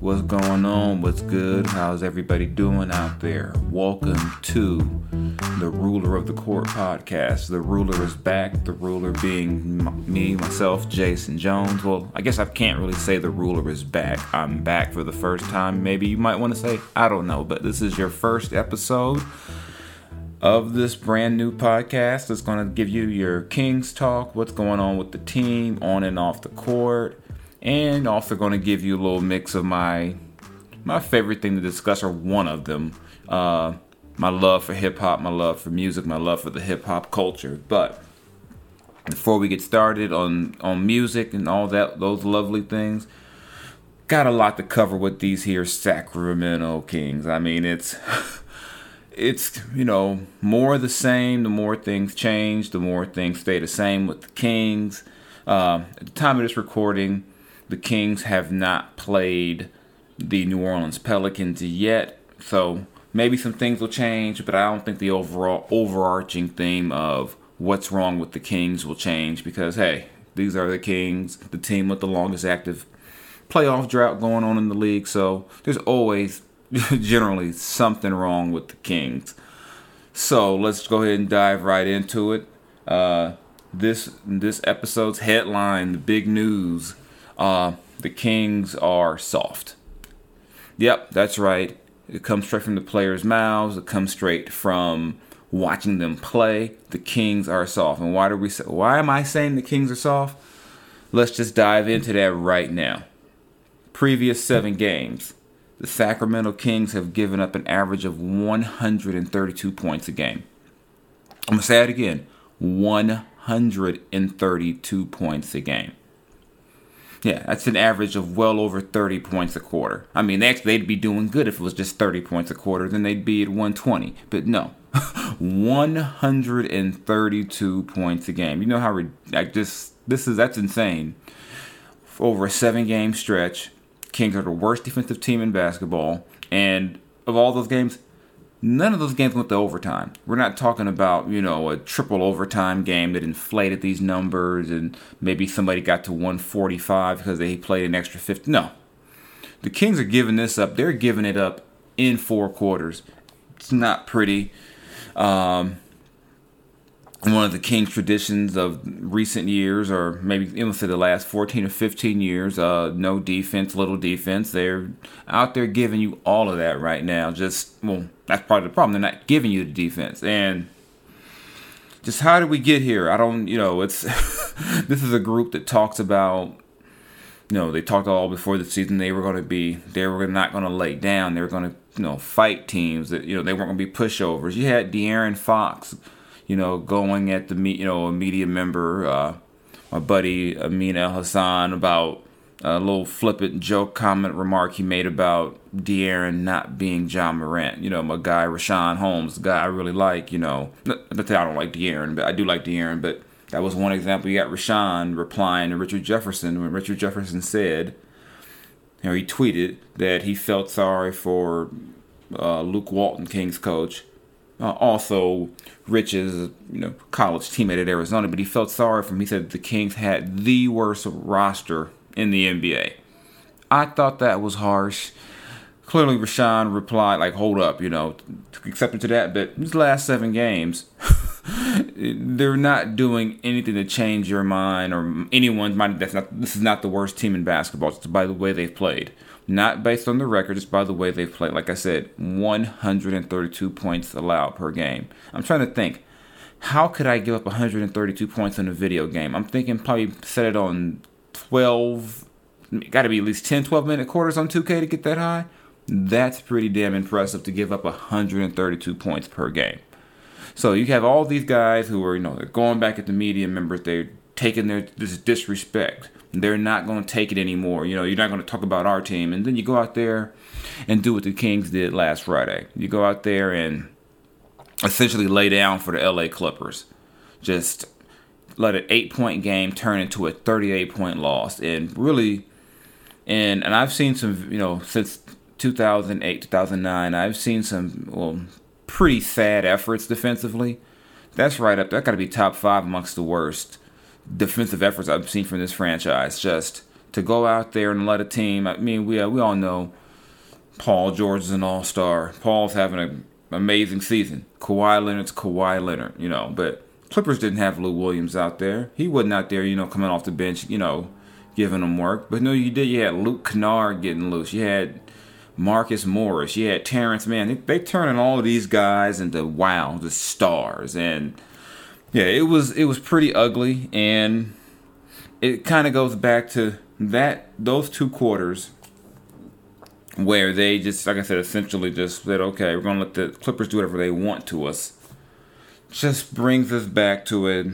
What's going on? What's good? How's everybody doing out there? Welcome to the Ruler of the Court podcast. The ruler is back. The ruler being me, myself, Jason Jones. Well, I guess I can't really say the ruler is back. I'm back for the first time. Maybe you might want to say, I don't know, but this is your first episode of this brand new podcast that's going to give you your Kings talk, what's going on with the team on and off the court, and also going to give you a little mix of my my favorite thing to discuss, or one of them. Uh, my love for hip hop, my love for music, my love for the hip hop culture. But before we get started on on music and all that, those lovely things, got a lot to cover with these here Sacramento Kings. I mean, it's it's you know more the same. The more things change, the more things stay the same with the Kings. Uh, at the time of this recording, the Kings have not played the New Orleans Pelicans yet, so maybe some things will change. But I don't think the overall overarching theme of what's wrong with the Kings will change because hey, these are the Kings, the team with the longest active playoff drought going on in the league. So there's always generally something wrong with the Kings. So let's go ahead and dive right into it. Uh, this this episode's headline, the big news: uh, the Kings are soft. Yep, that's right. It comes straight from the players' mouths. It comes straight from watching them play. The Kings are soft. And why do we say? Why am I saying the Kings are soft? Let's just dive into that right now. Previous seven games, the Sacramento Kings have given up an average of 132 points a game. I'm gonna say it again: 132 points a game. Yeah, that's an average of well over 30 points a quarter. I mean, actually, they'd be doing good if it was just 30 points a quarter, then they'd be at 120. But no, 132 points a game. You know how like this this is that's insane. Over a seven game stretch, Kings are the worst defensive team in basketball, and of all those games, none of those games went to overtime. We're not talking about, you know, a triple overtime game that inflated these numbers and maybe somebody got to 145 because they played an extra 50. No. The Kings are giving this up. They're giving it up in four quarters. It's not pretty. Um, one of the Kings' traditions of recent years, or maybe even say the last 14 or 15 years, uh, no defense, little defense. They're out there giving you all of that right now. Just, well, that's part of the problem. They're not giving you the defense. And just how did we get here? I don't, you know, it's, this is a group that talks about, you know, they talked all before the season they were going to be, they were not going to lay down. They were going to, you know, fight teams that, you know, they weren't going to be pushovers. You had De'Aaron Fox you know, going at the me, you know, a media member, uh, my buddy Amin Elhassan about a little flippant joke comment remark he made about De'Aaron not being Ja Morant. You know, my guy Richaun Holmes, the guy I really like. You know, not that I don't like De'Aaron, but I do like De'Aaron. But that was one example. You got Richaun replying to Richard Jefferson when Richard Jefferson said, you know, he tweeted that he felt sorry for uh, Luke Walton, Kings coach. Uh, also, Rich's you know college teammate at Arizona, but he felt sorry for him. He said the Kings had the worst roster in the NBA. I thought that was harsh. clearly Richaun replied like, "Hold up, you know, accepting to that." But these last seven games, they're not doing anything to change your mind or anyone's mind. That's not. This is not the worst team in basketball. Just by the way they've played, not based on the record, just by the way they've played. Like I said, 132 points allowed per game. I'm trying to think. How could I give up 132 points in a video game? I'm thinking probably set it on 12. Got to be at least 10, 12 minute quarters on 2K to get that high. That's pretty damn impressive to give up 132 points per game. So you have all these guys who are, you know, they're going back at the media members. They're taking their this disrespect. They're not going to take it anymore. You know, you're not going to talk about our team. And then you go out there and do what the Kings did last Friday. You go out there and essentially lay down for the LA Clippers. Just let an eight point game turn into a 38 point loss. And really, and and I've seen some, you know, since 2008, 2009, I've seen some, well, pretty sad efforts defensively. That's right up. That got to be top five amongst the worst defensive efforts I've seen from this franchise. Just to go out there and let a team. I mean, we uh, we all know Paul George is an all star. Paul's having an amazing season. Kawhi Leonard's Kawhi Leonard, you know. But Clippers didn't have Lou Williams out there. He wasn't out there, you know, coming off the bench, you know, giving them work. But no, you did. You had Luke Kennard getting loose. You had Marcus Morris. You had Terance Mann. They, they turning all of these guys into wow, the stars. And yeah, it was it was pretty ugly, and it kind of goes back to that those two quarters where they just like I said, essentially just said, okay, we're gonna let the Clippers do whatever they want to us. Just brings us back to a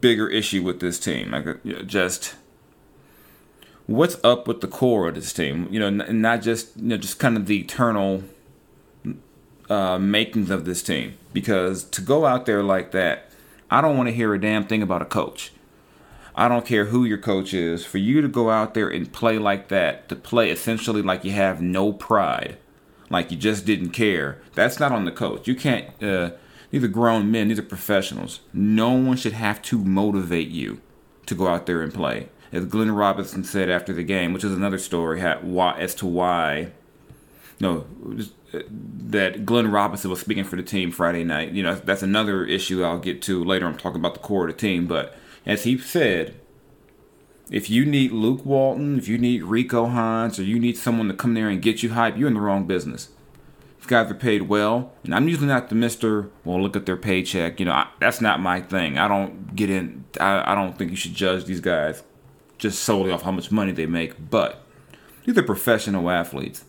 bigger issue with this team, like just what's up with the core of this team? You know, not just you know just kind of the eternal uh, makings of this team. Because to go out there like that, I don't want to hear a damn thing about a coach. I don't care who your coach is. For you to go out there and play like that, to play essentially like you have no pride, like you just didn't care, that's not on the coach. You can't. Uh, these are grown men. These are professionals. No one should have to motivate you to go out there and play as Glenn Robinson said after the game, which is another story as to why, no, uh, that Glenn Robinson was speaking for the team Friday night. You know, that's another issue I'll get to later. I'm talking about the core of the team, but as he said, if you need Luke Walton, if you need Rico Hines, or you need someone to come there and get you hype, you're in the wrong business. These guys are paid well, and I'm usually not the Mister. Well, look at their paycheck. You know, I, that's not my thing. I don't get in. I, I don't think you should judge these guys just solely off how much money they make, but these are professional athletes.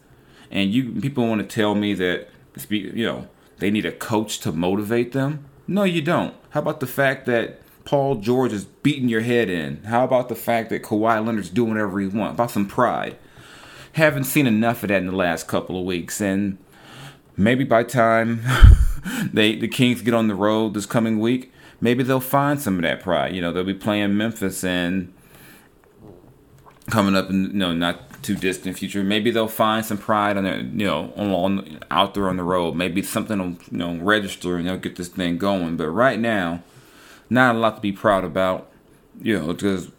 And you people want to tell me that you know they need a coach to motivate them? No, you don't. How about the fact that Paul George is beating your head in? How about the fact that Kawhi Leonard's doing whatever he wants? About some pride. Haven't seen enough of that in the last couple of weeks, and maybe by time they the Kings get on the road this coming week, maybe they'll find some of that pride. You know, they'll be playing Memphis and coming up in you know not too distant future. Maybe they'll find some pride on their you know on, on out there on the road. Maybe something will you know register and they'll get this thing going. But right now, not a lot to be proud about. You know because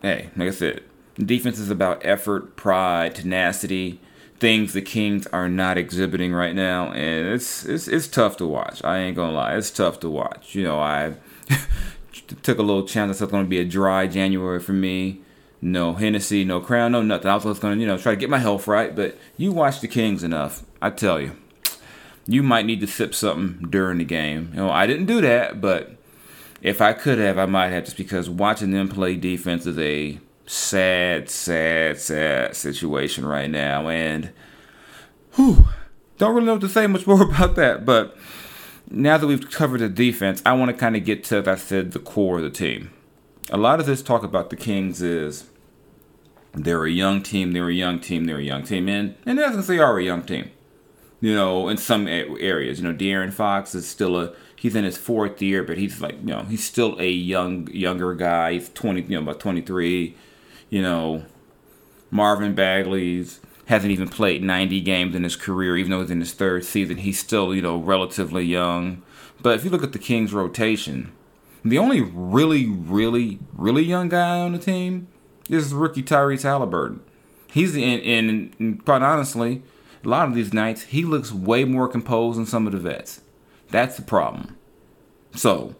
hey, like I said, defense is about effort, pride, tenacity. Things the Kings are not exhibiting right now, and it's it's it's tough to watch. I ain't gonna lie, it's tough to watch. You know, I took a little chance. It's going to be a dry January for me no Hennessy, no Crown, no nothing. I was going to, you know, try to get my health right. But you watch the Kings enough, I tell you, you might need to sip something during the game. You know, I didn't do that, but if I could have, I might have, just because watching them play defense is a sad, sad, sad situation right now. And, whew, don't really know what to say much more about that. But now that we've covered the defense, I want to kind of get to, as I said, the core of the team. A lot of this talk about the Kings is they're a young team. They're a young team. They're a young team. And in essence, they are a young team. You know, in some areas, you know, De'Aaron Fox is still a he's in his fourth year, but he's like, you know, he's still a young younger guy. He's twenty, you know, about twenty three. You know, Marvin Bagley's hasn't even played ninety games in his career, even though he's in his third season. He's still, you know, relatively young. But if you look at the Kings' rotation, the only really, really, really young guy on the team is rookie Tyrese Halliburton. He's in, in, in quite honestly, a lot of these nights he looks way more composed than some of the vets. That's the problem. So,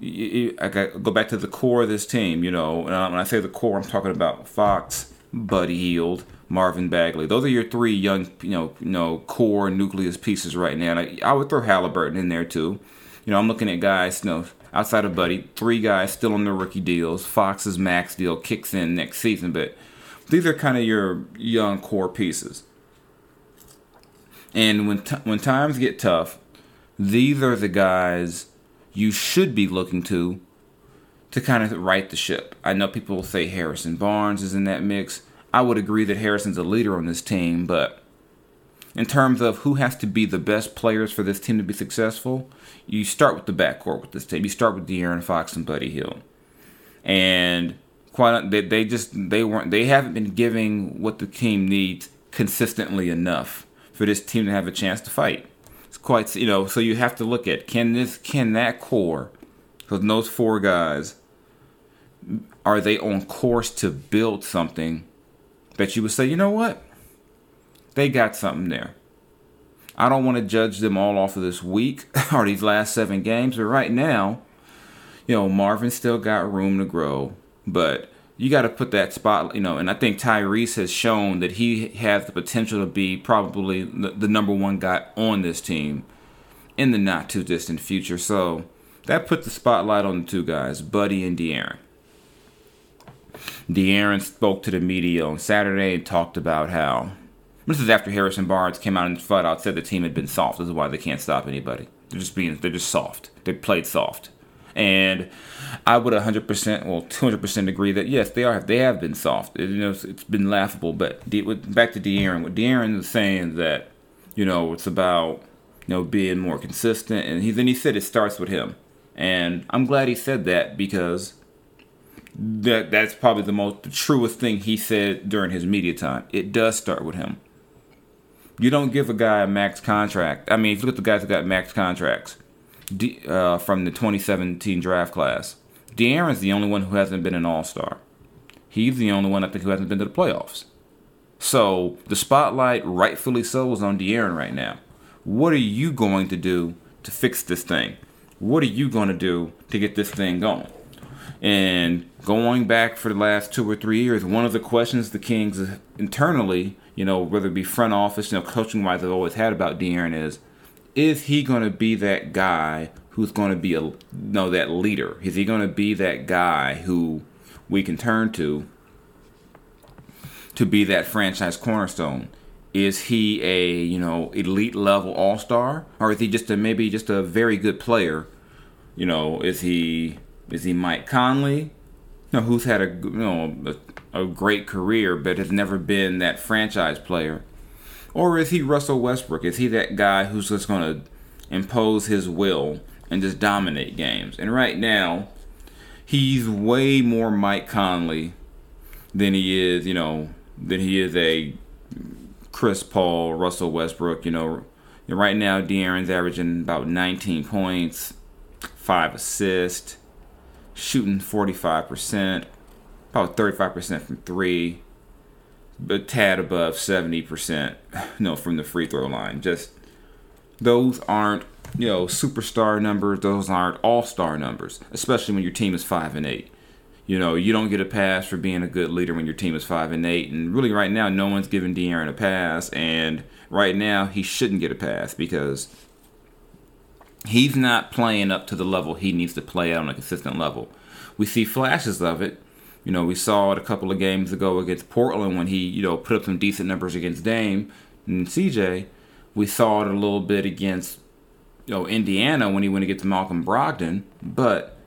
I go back to the core of this team. You know, and when I say the core, I'm talking about Fox, Buddy Hield, Marvin Bagley. Those are your three young, you know, you know, core nucleus pieces right now. And I, I would throw Halliburton in there too. You know, I'm looking at guys, you know, outside of Buddy, three guys still on their rookie deals. Fox's max deal kicks in next season, but these are kind of your young core pieces. And when t- when times get tough, these are the guys you should be looking to to kind of right the ship. I know people will say Harrison Barnes is in that mix. I would agree that Harrison's a leader on this team, but in terms of who has to be the best players for this team to be successful, you start with the backcourt with this team. You start with De'Aaron Fox and Buddy Hield, and quite they, they just they weren't they haven't been giving what the team needs consistently enough for this team to have a chance to fight. It's quite you know so you have to look at can this can that core because those four guys are they on course to build something that you would say you know what they got something there. I don't want to judge them all off of this week or these last seven games, but right now, you know, Marvin still got room to grow, but you got to put that spot, you know, and I think Tyrese has shown that he has the potential to be probably the, number one guy on this team in the not too distant future. So that put the spotlight on the two guys, Buddy and De'Aaron. De'Aaron spoke to the media on Saturday and talked about how this is after Harrison Barnes came out and flat out said the team had been soft. This is why they can't stop anybody. They're just being they're just soft. They played soft. And I would 100%, well, 200% agree that yes, they are. They have been soft. It, you know, it's, it's been laughable. But De, with, back to De'Aaron, what De'Aaron is saying that you know it's about you know being more consistent, and he then he said it starts with him, and I'm glad he said that because that that's probably the most the truest thing he said during his media time. It does start with him. You don't give a guy a max contract. I mean, if you look at the guys that got max contracts uh, from the 2017 draft class, De'Aaron's the only one who hasn't been an All Star. He's the only one I think who hasn't been to the playoffs. So the spotlight, rightfully so, is on De'Aaron right now. What are you going to do to fix this thing? What are you going to do to get this thing going? And going back for the last two or three years, one of the questions the Kings internally you know, whether it be front office, you know, coaching wise, I've always had about De'Aaron is, is he going to be that guy who's going to be a, you know, that leader? Is he going to be that guy who we can turn to to be that franchise cornerstone? Is he a, you know, elite level all star? Or is he just a, maybe just a very good player? You know, is he, is he Mike Conley? Know, who's had a, you know, a a great career but has never been that franchise player? Or is he Russell Westbrook? Is he that guy who's just going to impose his will and just dominate games? And right now, he's way more Mike Conley than he is, you know, than he is a Chris Paul, Russell Westbrook. You know, right now De'Aaron's averaging about 19 points, five assists, shooting 45 percent about 35% from three, a tad above 70%, you know, from the free throw line. Just those aren't, you know, superstar numbers. Those aren't all-star numbers, especially when your team is five and eight. You know, you don't get a pass for being a good leader when your team is five and eight. And really, right now, no one's giving De'Aaron a pass. And right now, he shouldn't get a pass because he's not playing up to the level he needs to play at on a consistent level. We see flashes of it, you know, we saw it a couple of games ago against Portland when he, you know, put up some decent numbers against Dame and CJ. We saw it a little bit against, you know, Indiana when he went against Malcolm Brogdon. But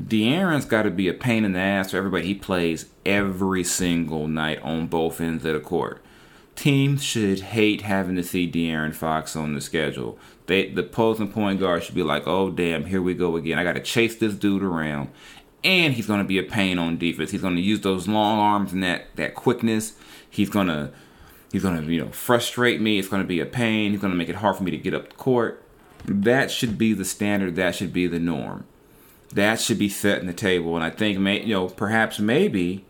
De'Aaron's got to be a pain in the ass for everybody. He plays every single night on both ends of the court. Teams should hate having to see De'Aaron Fox on the schedule. They, the opposing point guard should be like, "Oh damn, here we go again. I got to chase this dude around." and he's going to be a pain on defense. He's going to use those long arms and that that quickness. He's going to he's going to you know frustrate me. It's going to be a pain. He's going to make it hard for me to get up the court. That should be the standard. That should be the norm. That should be set in the table. And I think may you know perhaps maybe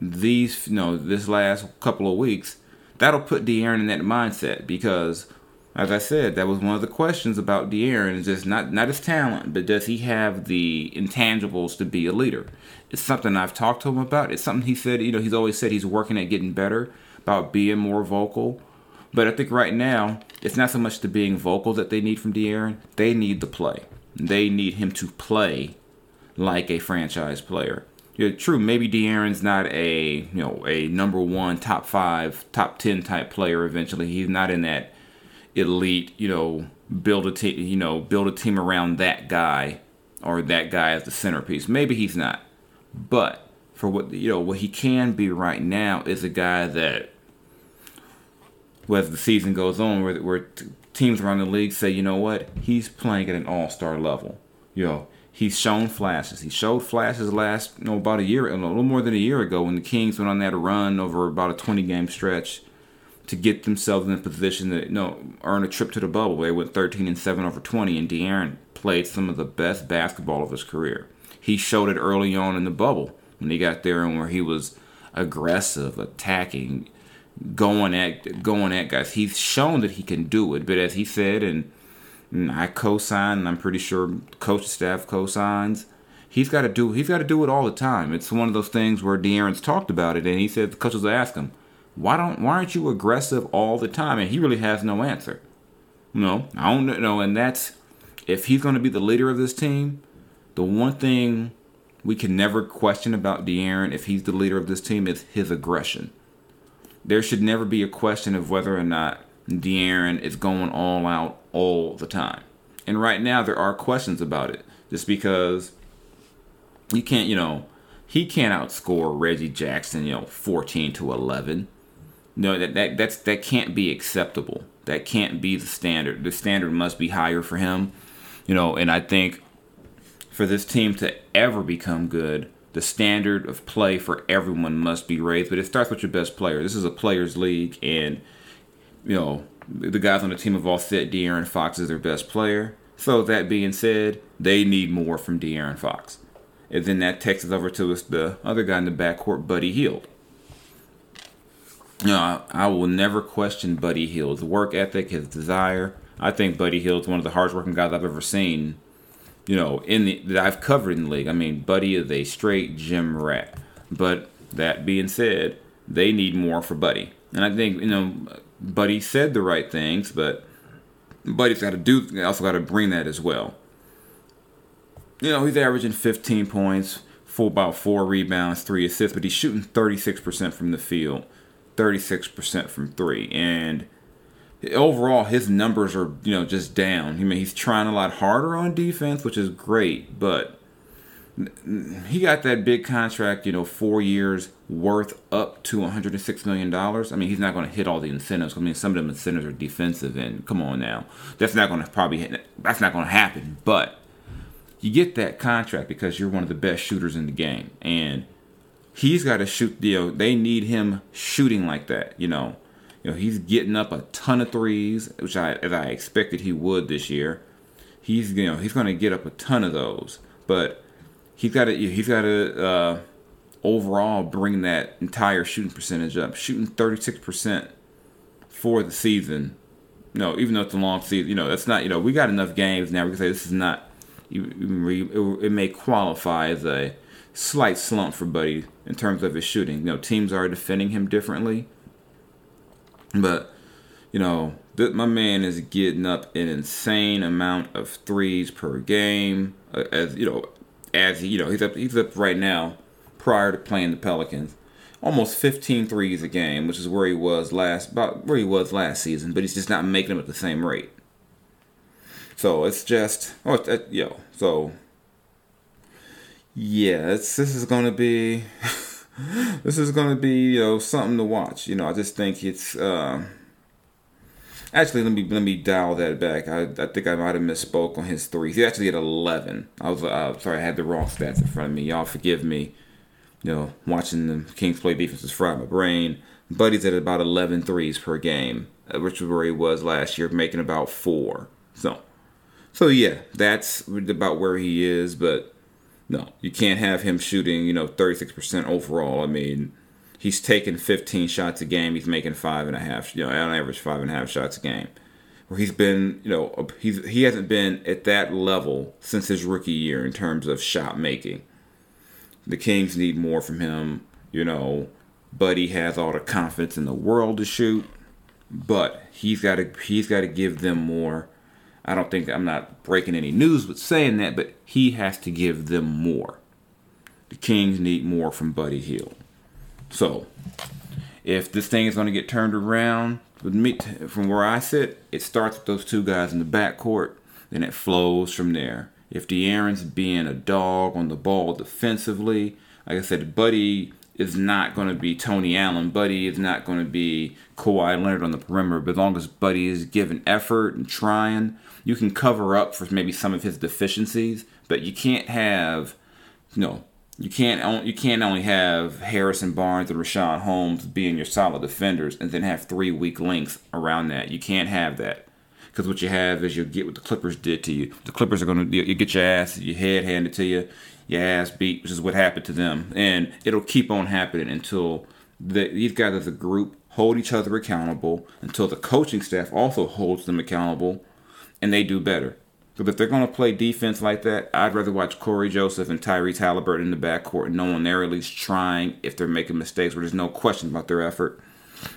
these you know this last couple of weeks that'll put De'Aaron in that mindset because, as I said, that was one of the questions about De'Aaron is just not not his talent, but does he have the intangibles to be a leader? It's something I've talked to him about. It's something he said. You know, he's always said he's working at getting better about being more vocal. But I think right now it's not so much the being vocal that they need from De'Aaron. They need the play. They need him to play like a franchise player. Yeah, true. Maybe De'Aaron's not a you know a number one, top five, top ten type player. Eventually, he's not in that elite. You know, build a team. You know, build a team around that guy or that guy as the centerpiece. Maybe he's not. But for what you know, what he can be right now is a guy that, as the season goes on, where, where teams around the league say, you know what, he's playing at an all-star level. You know, he's shown flashes. He showed flashes last, you know, about a year, a little more than a year ago when the Kings went on that run over about a 20-game stretch to get themselves in a position to, you know, earn a trip to the bubble. They went 13 and 7 over 20, and De'Aaron played some of the best basketball of his career. He showed it early on in the bubble when he got there and where he was aggressive, attacking, going at going at guys. He's shown that he can do it, but as he said, and, and I co-sign, and I'm pretty sure coach staff co-signs. He's got to do. He's got to do it all the time. It's one of those things where De'Aaron's talked about it, and he said the coaches ask him, "Why don't? Why aren't you aggressive all the time?" And he really has no answer. No, I don't know, and that's if he's going to be the leader of this team. The one thing we can never question about De'Aaron, if he's the leader of this team, is his aggression there should never be a question of whether or not De'Aaron is going all out all the time. And right now there are questions about it, just because you can't, you know, he can't outscore Reggie Jackson, you know, fourteen to eleven. No, that, that that's that can't be acceptable. That can't be the standard. The standard must be higher for him, you know. And I think for this team to ever become good, the standard of play for everyone must be raised, but it starts with your best player. This is a players' league, and you know the guys on the team have all said De'Aaron Fox is their best player. So that being said, they need more from De'Aaron Fox, and then that takes us over to us the other guy in the backcourt, Buddy. You know, I, will never question Buddy Hield's work ethic, his desire. I think Buddy Hield's one of the hardest working guys I've ever seen you know, in the that I've covered in the league. I mean, Buddy is a straight gym rat. But that being said, they need more for Buddy. And I think, you know, Buddy said the right things, but Buddy's got to do also got to bring that as well. You know, he's averaging 15 points, for about four rebounds, three assists, but he's shooting 36% from the field, 36% from three, and overall his numbers are you know just down. I mean he's trying a lot harder on defense, which is great, but he got that big contract, you know, four years worth up to 106 million dollars. I mean, he's not going to hit all the incentives. I mean, some of them incentives are defensive, and come on now, that's not going to probably that's not going to happen. But you get that contract because you're one of the best shooters in the game, and he's got to shoot. You know, they need him shooting like that. You know, you know, he's getting up a ton of threes, which I as I expected he would this year. He's you know he's going to get up a ton of those, but he's got to he's got to uh, overall bring that entire shooting percentage up, shooting thirty six percent for the season. No, even though it's a long season, you know that's not you know we got enough games now. We can say this is not. It may qualify as a slight slump for Buddy in terms of his shooting. You know, teams are defending him differently but you know, my man is getting up an insane amount of threes per game. Uh, as you know, as you know, he's up he's up right now. Prior to playing the Pelicans, almost 15 threes a game, which is where he was last about where he was last season. But he's just not making them at the same rate. So it's just oh, it's, uh, yo, so yeah, this is gonna be. this is to be you know something to watch. You know, I just think it's. Uh, actually, let me let me dial that back. I, I think I might have misspoke on his threes. He actually had eleven. I was uh, sorry, I had the wrong stats in front of me. Y'all forgive me. You know, watching the Kings play defense is fried my brain. Buddy's at about 11 threes per game, uh, which is where he was last year, making about four. So, so yeah, that's about where he is. But no, you can't have him shooting, you know, 36% overall. I mean, he's taking 15 shots a game. He's making five and a half, you know, on average five and a half shots a game. Where he's been, you know, he's he hasn't been at that level since his rookie year in terms of shot making. The Kings need more from him, you know. Buddy has all the confidence in the world to shoot, but he's got to he's got to give them more. I don't think I'm not breaking any news with saying that, but he has to give them more. The Kings need more from Buddy Hield. So, if this thing is going to get turned around, with me, from where I sit, it starts with those two guys in the backcourt, then it flows from there. If De'Aaron's being a dog on the ball defensively, like I said, Buddy is not going to be Tony Allen. Buddy is not going to be Kawhi Leonard on the perimeter. But as long as Buddy is giving effort and trying, you can cover up for maybe some of his deficiencies. But you can't have, you know, you can't you can't only have Harrison Barnes and Richaun Holmes being your solid defenders and then have three weak links around that. You can't have that because what you have is you'll get what the Clippers did to you. The Clippers are going to you get your ass, your head handed to you, your ass beat, which is what happened to them, and it'll keep on happening until the, these guys as a group hold each other accountable, until the coaching staff also holds them accountable, and they do better. Because if they're going to play defense like that, I'd rather watch Cory Joseph and Tyrese Halliburton in the backcourt, and knowing they're at least trying if they're making mistakes where there's no question about their effort.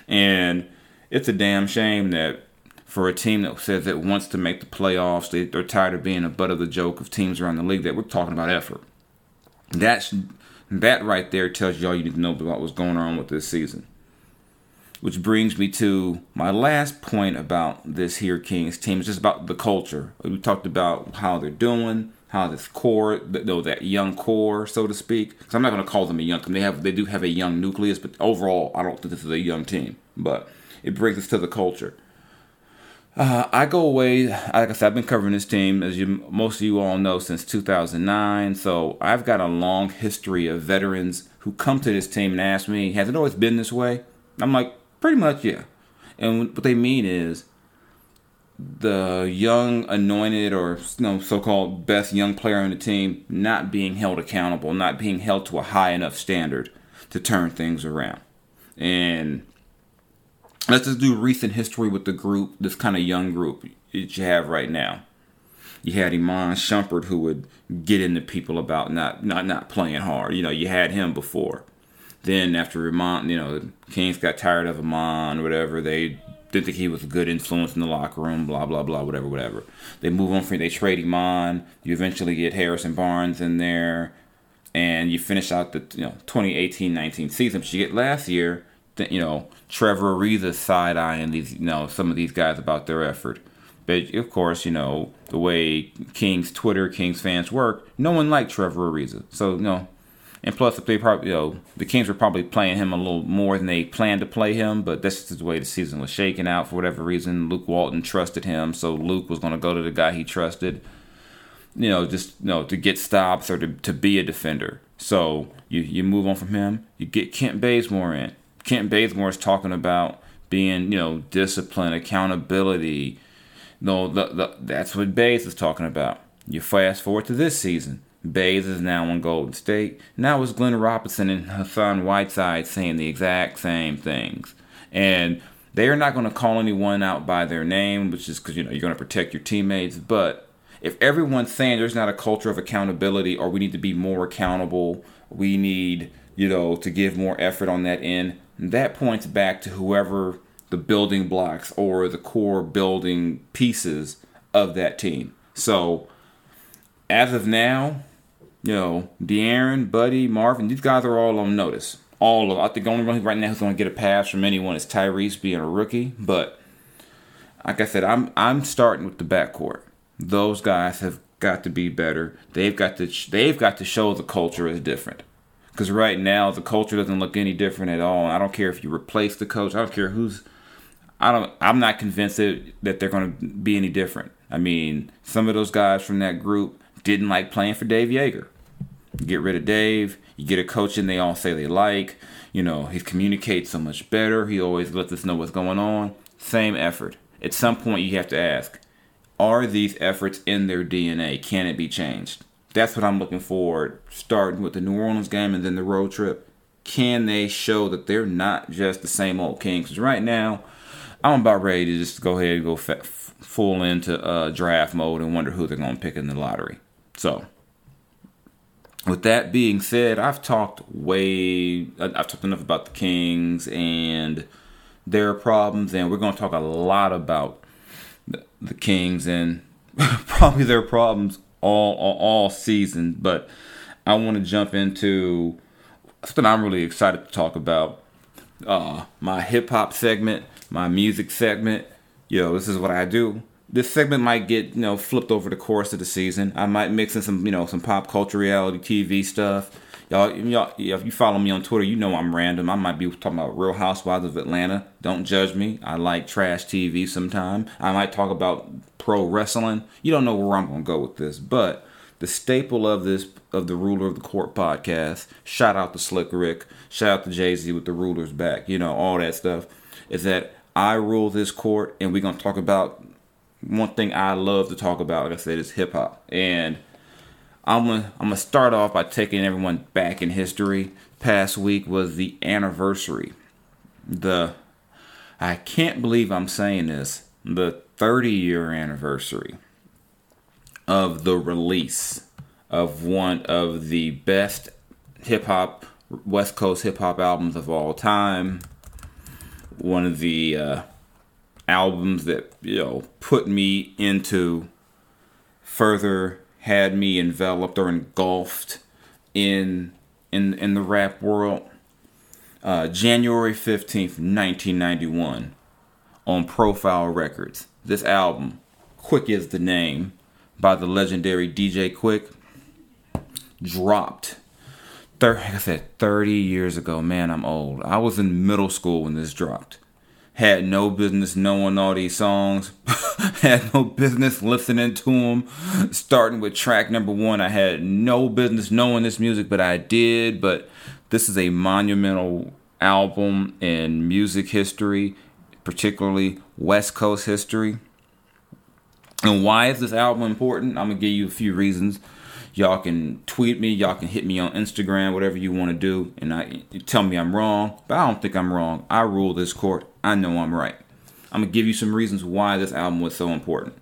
And it's a damn shame that for a team that says it wants to make the playoffs, they, they're tired of being a butt of the joke of teams around the league, that we're talking about effort. That's that right there tells you all you need to know about what's going on with this season. Which brings me to my last point about this here Kings team. It's just about the culture. We talked about how they're doing, how this core, though that young core, so to speak. Because I'm not going to call them a young. They have, they do have a young nucleus, but overall, I don't think this is a young team. But it brings us to the culture. Uh, I go away. Like I said, I've been covering this team, as you most of you all know, since 2009. So I've got a long history of veterans who come to this team and ask me, "Has it always been this way?" I'm like, Pretty much, yeah. And what they mean is the young anointed or you know, so-called best young player on the team not being held accountable, not being held to a high enough standard to turn things around. And let's just do recent history with the group, this kind of young group that you have right now. You had Iman Shumpert who would get into people about not not not playing hard. You know, you had him before. Then after Iman, you know, Kings got tired of or whatever. They didn't think he was a good influence in the locker room, blah blah blah, whatever, whatever. They move on from they trade Iman. You eventually get Harrison Barnes in there, and you finish out the you know 2018-19 season. But you get last year, you know, Trevor Ariza side eyeing these, you know, some of these guys about their effort. But of course, you know the way Kings Twitter, Kings fans work. No one liked Trevor Ariza, so you know and plus, they probably, you know, the Kings were probably playing him a little more than they planned to play him, but that's just the way the season was shaking out for whatever reason. Luke Walton trusted him, so Luke was going to go to the guy he trusted, you know, just, you know, to get stops or to, to be a defender. So you, you move on from him, you get Kent Bazemore in. Kent Bazemore is talking about being, you know, discipline, accountability. No, the, the, that's what Bays is talking about. You fast forward to this season. Bays is now on Golden State. Now it's Glenn Robinson and Hassan Whiteside saying the exact same things. And they are not going to call anyone out by their name, which is because you know you're going to protect your teammates. But if everyone's saying there's not a culture of accountability, or we need to be more accountable, we need you know to give more effort on that end. That points back to whoever the building blocks or the core building pieces of that team. So as of now, you know, De'Aaron, Buddy, Marvin, these guys are all on notice. All of I think the only one right now who's going to get a pass from anyone is Tyrese being a rookie. But like I said, I'm I'm starting with the backcourt. Those guys have got to be better. They've got to they've got to show the culture is different. Because right now the culture doesn't look any different at all. I don't care if you replace the coach. I don't care who's. I don't. I'm not convinced that, that they're going to be any different. I mean, some of those guys from that group didn't like playing for Dave Joerger. Get rid of Dave. You get a coach in they all say they like. You know, he communicates so much better. He always lets us know what's going on. Same effort. At some point, you have to ask are these efforts in their DNA? Can it be changed? That's what I'm looking for, starting with the New Orleans game and then the road trip. can they show that they're not just the same old Kings? Because right now, I'm about ready to just go ahead and go full into uh, draft mode and wonder who they're going to pick in the lottery. So, with that being said, I've talked way, I've talked enough about the Kings and their problems, and we're going to talk a lot about the, Kings and probably their problems all, all, all season. But I want to jump into something I'm really excited to talk about. Uh, my hip hop segment, my music segment. Yo, this is what I do this segment might get you know flipped over the course of the season. I might mix in some you know some pop culture, reality TV stuff. Y'all, y'all, if you follow me on Twitter, you know I'm random. I might be talking about Real Housewives of Atlanta. Don't judge me. I like trash TV sometime. I might talk about pro wrestling. You don't know where I'm gonna go with this, but the staple of this of the Ruler of the Court podcast. Shout out to Slick Rick. Shout out to Jay Z with the rulers back. You know all that stuff. Is that I rule this court, and we're gonna talk about one thing I love to talk about, like I said, is hip hop. And I'm gonna I'm gonna start off by taking everyone back in history. Past week was the anniversary. The I can't believe I'm saying this. The 30 year anniversary of the release of one of the best hip hop West Coast hip hop albums of all time. One of the uh, albums that you know put me into further had me enveloped or engulfed in in in the rap world. Uh, January 15th, 1991, on Profile Records. This album, Quik is the name, by the legendary DJ Quik dropped. Thir- like I said, 30 years ago. Man, I'm old. I was in middle school when this dropped had no business knowing all these songs, had no business listening to them. Starting with track number one, I had no business knowing this music, but I did. But this is a monumental album in music history, particularly West Coast history. And why is this album important? I'm gonna give you a few reasons. Y'all can tweet me, y'all can hit me on Instagram, whatever you want to do, and I tell me I'm wrong. But I don't think I'm wrong. I rule this court. I know I'm right. I'm gonna give you some reasons why this album was so important.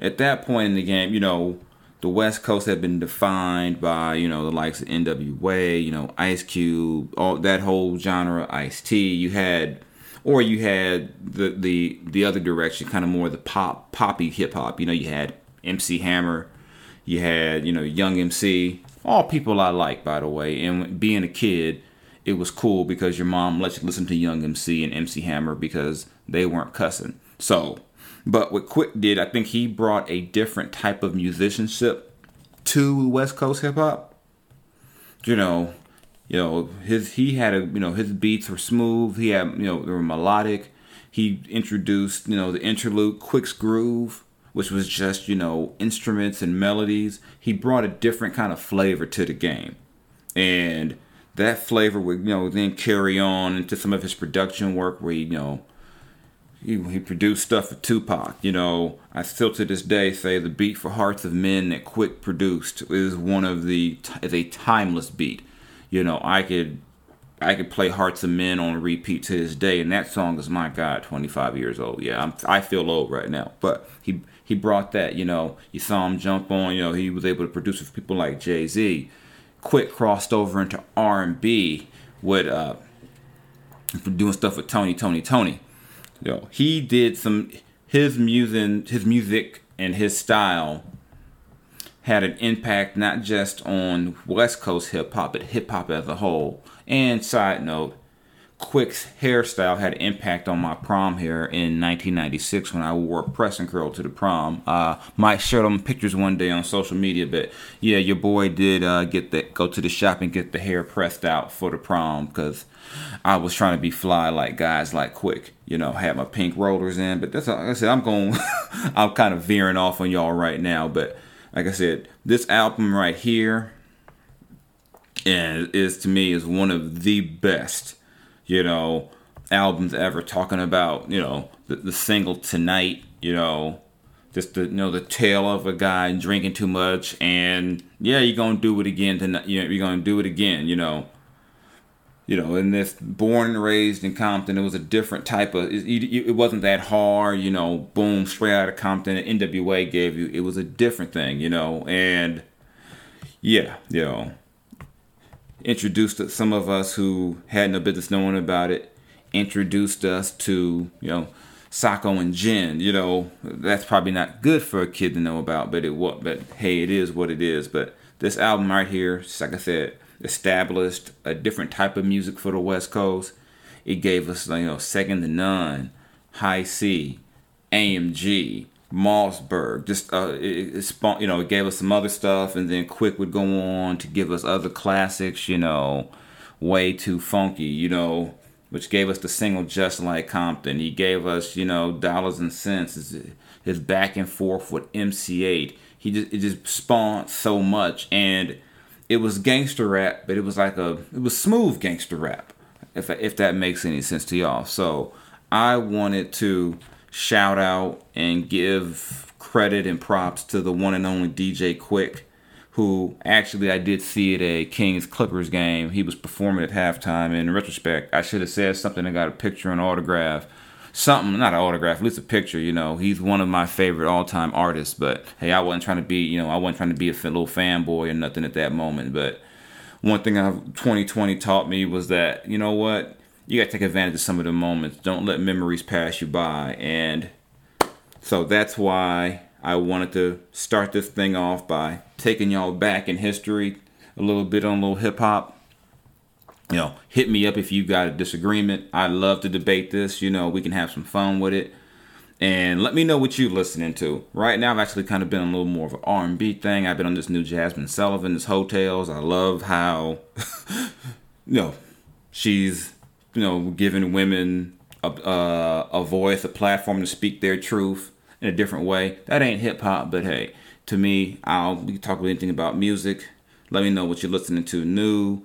At that point in the game, you know, the West Coast had been defined by, you know, the likes of NWA, you know, Ice Cube, all that whole genre, Ice T. You had or you had the the the other direction, kind of more the pop poppy hip hop. You know, you had MC Hammer, you had, you know, Young MC, all people I like, by the way. And being a kid, it was cool because your mom let you listen to Young MC and MC Hammer because they weren't cussing. So, but what Quik did, I think he brought a different type of musicianship to West Coast hip hop. You know, you know his he had a you know his beats were smooth. He had you know they were melodic. He introduced you know the interlude, Quik's groove which was just, you know, instruments and melodies. He brought a different kind of flavor to the game. And that flavor would, you know, then carry on into some of his production work where he, you know, he, he produced stuff for Tupac. You know, I still to this day say the beat for Heartz of Men that Quik produced is one of the is a timeless beat. You know, I could I could play Heartz of Men on repeat to this day, and that song is my God, 25 years old. Yeah, I'm, I feel old right now, but he he brought that. You know, you saw him jump on. You know, he was able to produce with people like Jay Z. Quik crossed over into R and B with uh, doing stuff with Tony, Tony, Tony. You know, he did some his music, his music and his style had an impact not just on West Coast hip hop, but hip hop as a whole. And side note, Quik's hairstyle had impact on my prom hair in 1996 when I wore a press and curl to the prom. Uh, might them pictures one day on social media, but yeah, your boy did uh, get the go to the shop and get the hair pressed out for the prom because I was trying to be fly like guys like Quik. You know, had my pink rollers in, but that's like I said. I'm going. I'm kind of veering off on y'all right now, but like I said, this album right here and is to me is one of the best you know, albums ever talking about, you know, the, the single tonight, you know, just the you know the tale of a guy drinking too much and yeah, you're gonna do it again tonight. You know, you're gonna do it again. You know, you know, and this born and raised in Compton, it was a different type of. It, it, wasn't that hard, you know. Boom, straight out of Compton. NWA gave you. It was a different thing, you know, and yeah, you know, introduced some of us who had no business knowing about it. Introduced us to, you know, Socko and Jen. You know, that's probably not good for a kid to know about, but it what. But hey, it is what it is. But this album right here, just like I said established a different type of music for the West Coast. It gave us, you know, Second to None, Hi-C, AMG, Mausberg. Just uh, it, it spawned, you know, it gave us some other stuff, and then Quik would go on to give us other classics, you know, Way 2 Fonky, you know, which gave us the single Jus Lyke Compton. He gave us, you know, Dollars and Cents. His, his back and forth with MC Eiht. He just it just spawned so much, and it was gangster rap, but it was like a it was smooth gangster rap, if if that makes any sense to y'all. So I wanted to shout out and give credit and props to the one and only DJ Quik, who actually I did see at a Kings Clippers game. He was performing at halftime. In retrospect, I should have said something and got a picture and autograph something, not an autograph, at least a picture. You know, he's one of my favorite all-time artists. But hey, I wasn't trying to be, you know, I wasn't trying to be a little fanboy or nothing at that moment. But one thing I've 2020 taught me was that you know what, you got to take advantage of some of the moments. Don't let memories pass you by. And so that's why I wanted to start this thing off by taking y'all back in history a little bit on a little hip hop you know, hit me up if you got a disagreement. I'd love to debate this. You know, we can have some fun with it. And let me know what you're listening to. Right now, I've actually kind of been a little more of an R&B thing. I've been on this new Jazmine Sullivan, Tales. I love how, you know, she's, you know, giving women a, a voice, a platform to speak their truth in a different way. That ain't hip hop, but hey, to me, I'll we can talk about anything about music. Let me know what you're listening to new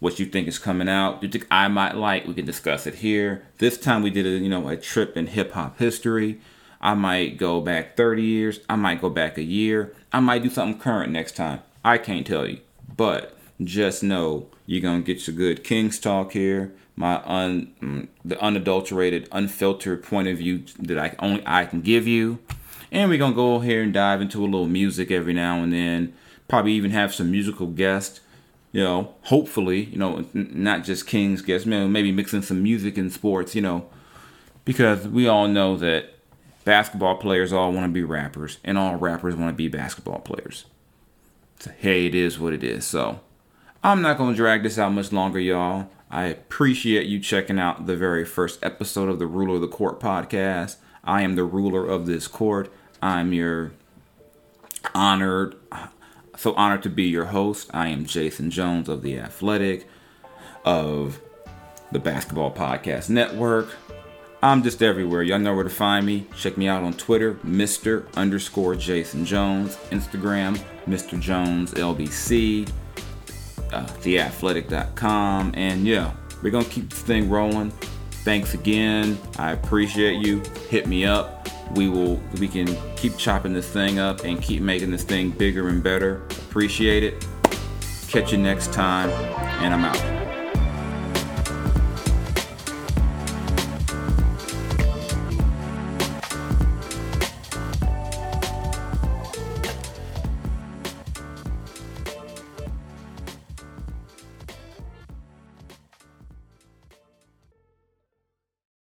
what you think is coming out, you think I might like, we can discuss it here. This time we did a you know a trip in hip hop history. I might go back 30 years. I might go back a year. I might do something current next time. I can't tell you, but just know you're gonna get your good King's talk here. My un mm, the unadulterated, unfiltered point of view that I only I can give you, and we're gonna go here and dive into a little music every now and then. Probably even have some musical guests you know, hopefully, you know, not just Kings guests, maybe mixing some music and sports, you know, because we all know that basketball players all want to be rappers and all rappers want to be basketball players. So, hey, it is what it is. So, I'm not going to drag this out much longer, y'all. I appreciate you checking out the very first episode of the Ruler of the Court podcast. I am the ruler of this court. I'm your honored so honored to be your host. I am Jason Jones of The Athletic, of the Basketball Podcast Network. I'm just everywhere. Y'all know where to find me. Check me out on Twitter, Mr. underscore Jason Jones. Instagram, Mr. Jones LBC. Uh, theathletic.com. And yeah, we're going to keep this thing rolling. Thanks again. I appreciate you. Hit me up we will we can keep chopping this thing up and keep making this thing bigger and better. Appreciate it. Catch you next time, and I'm out.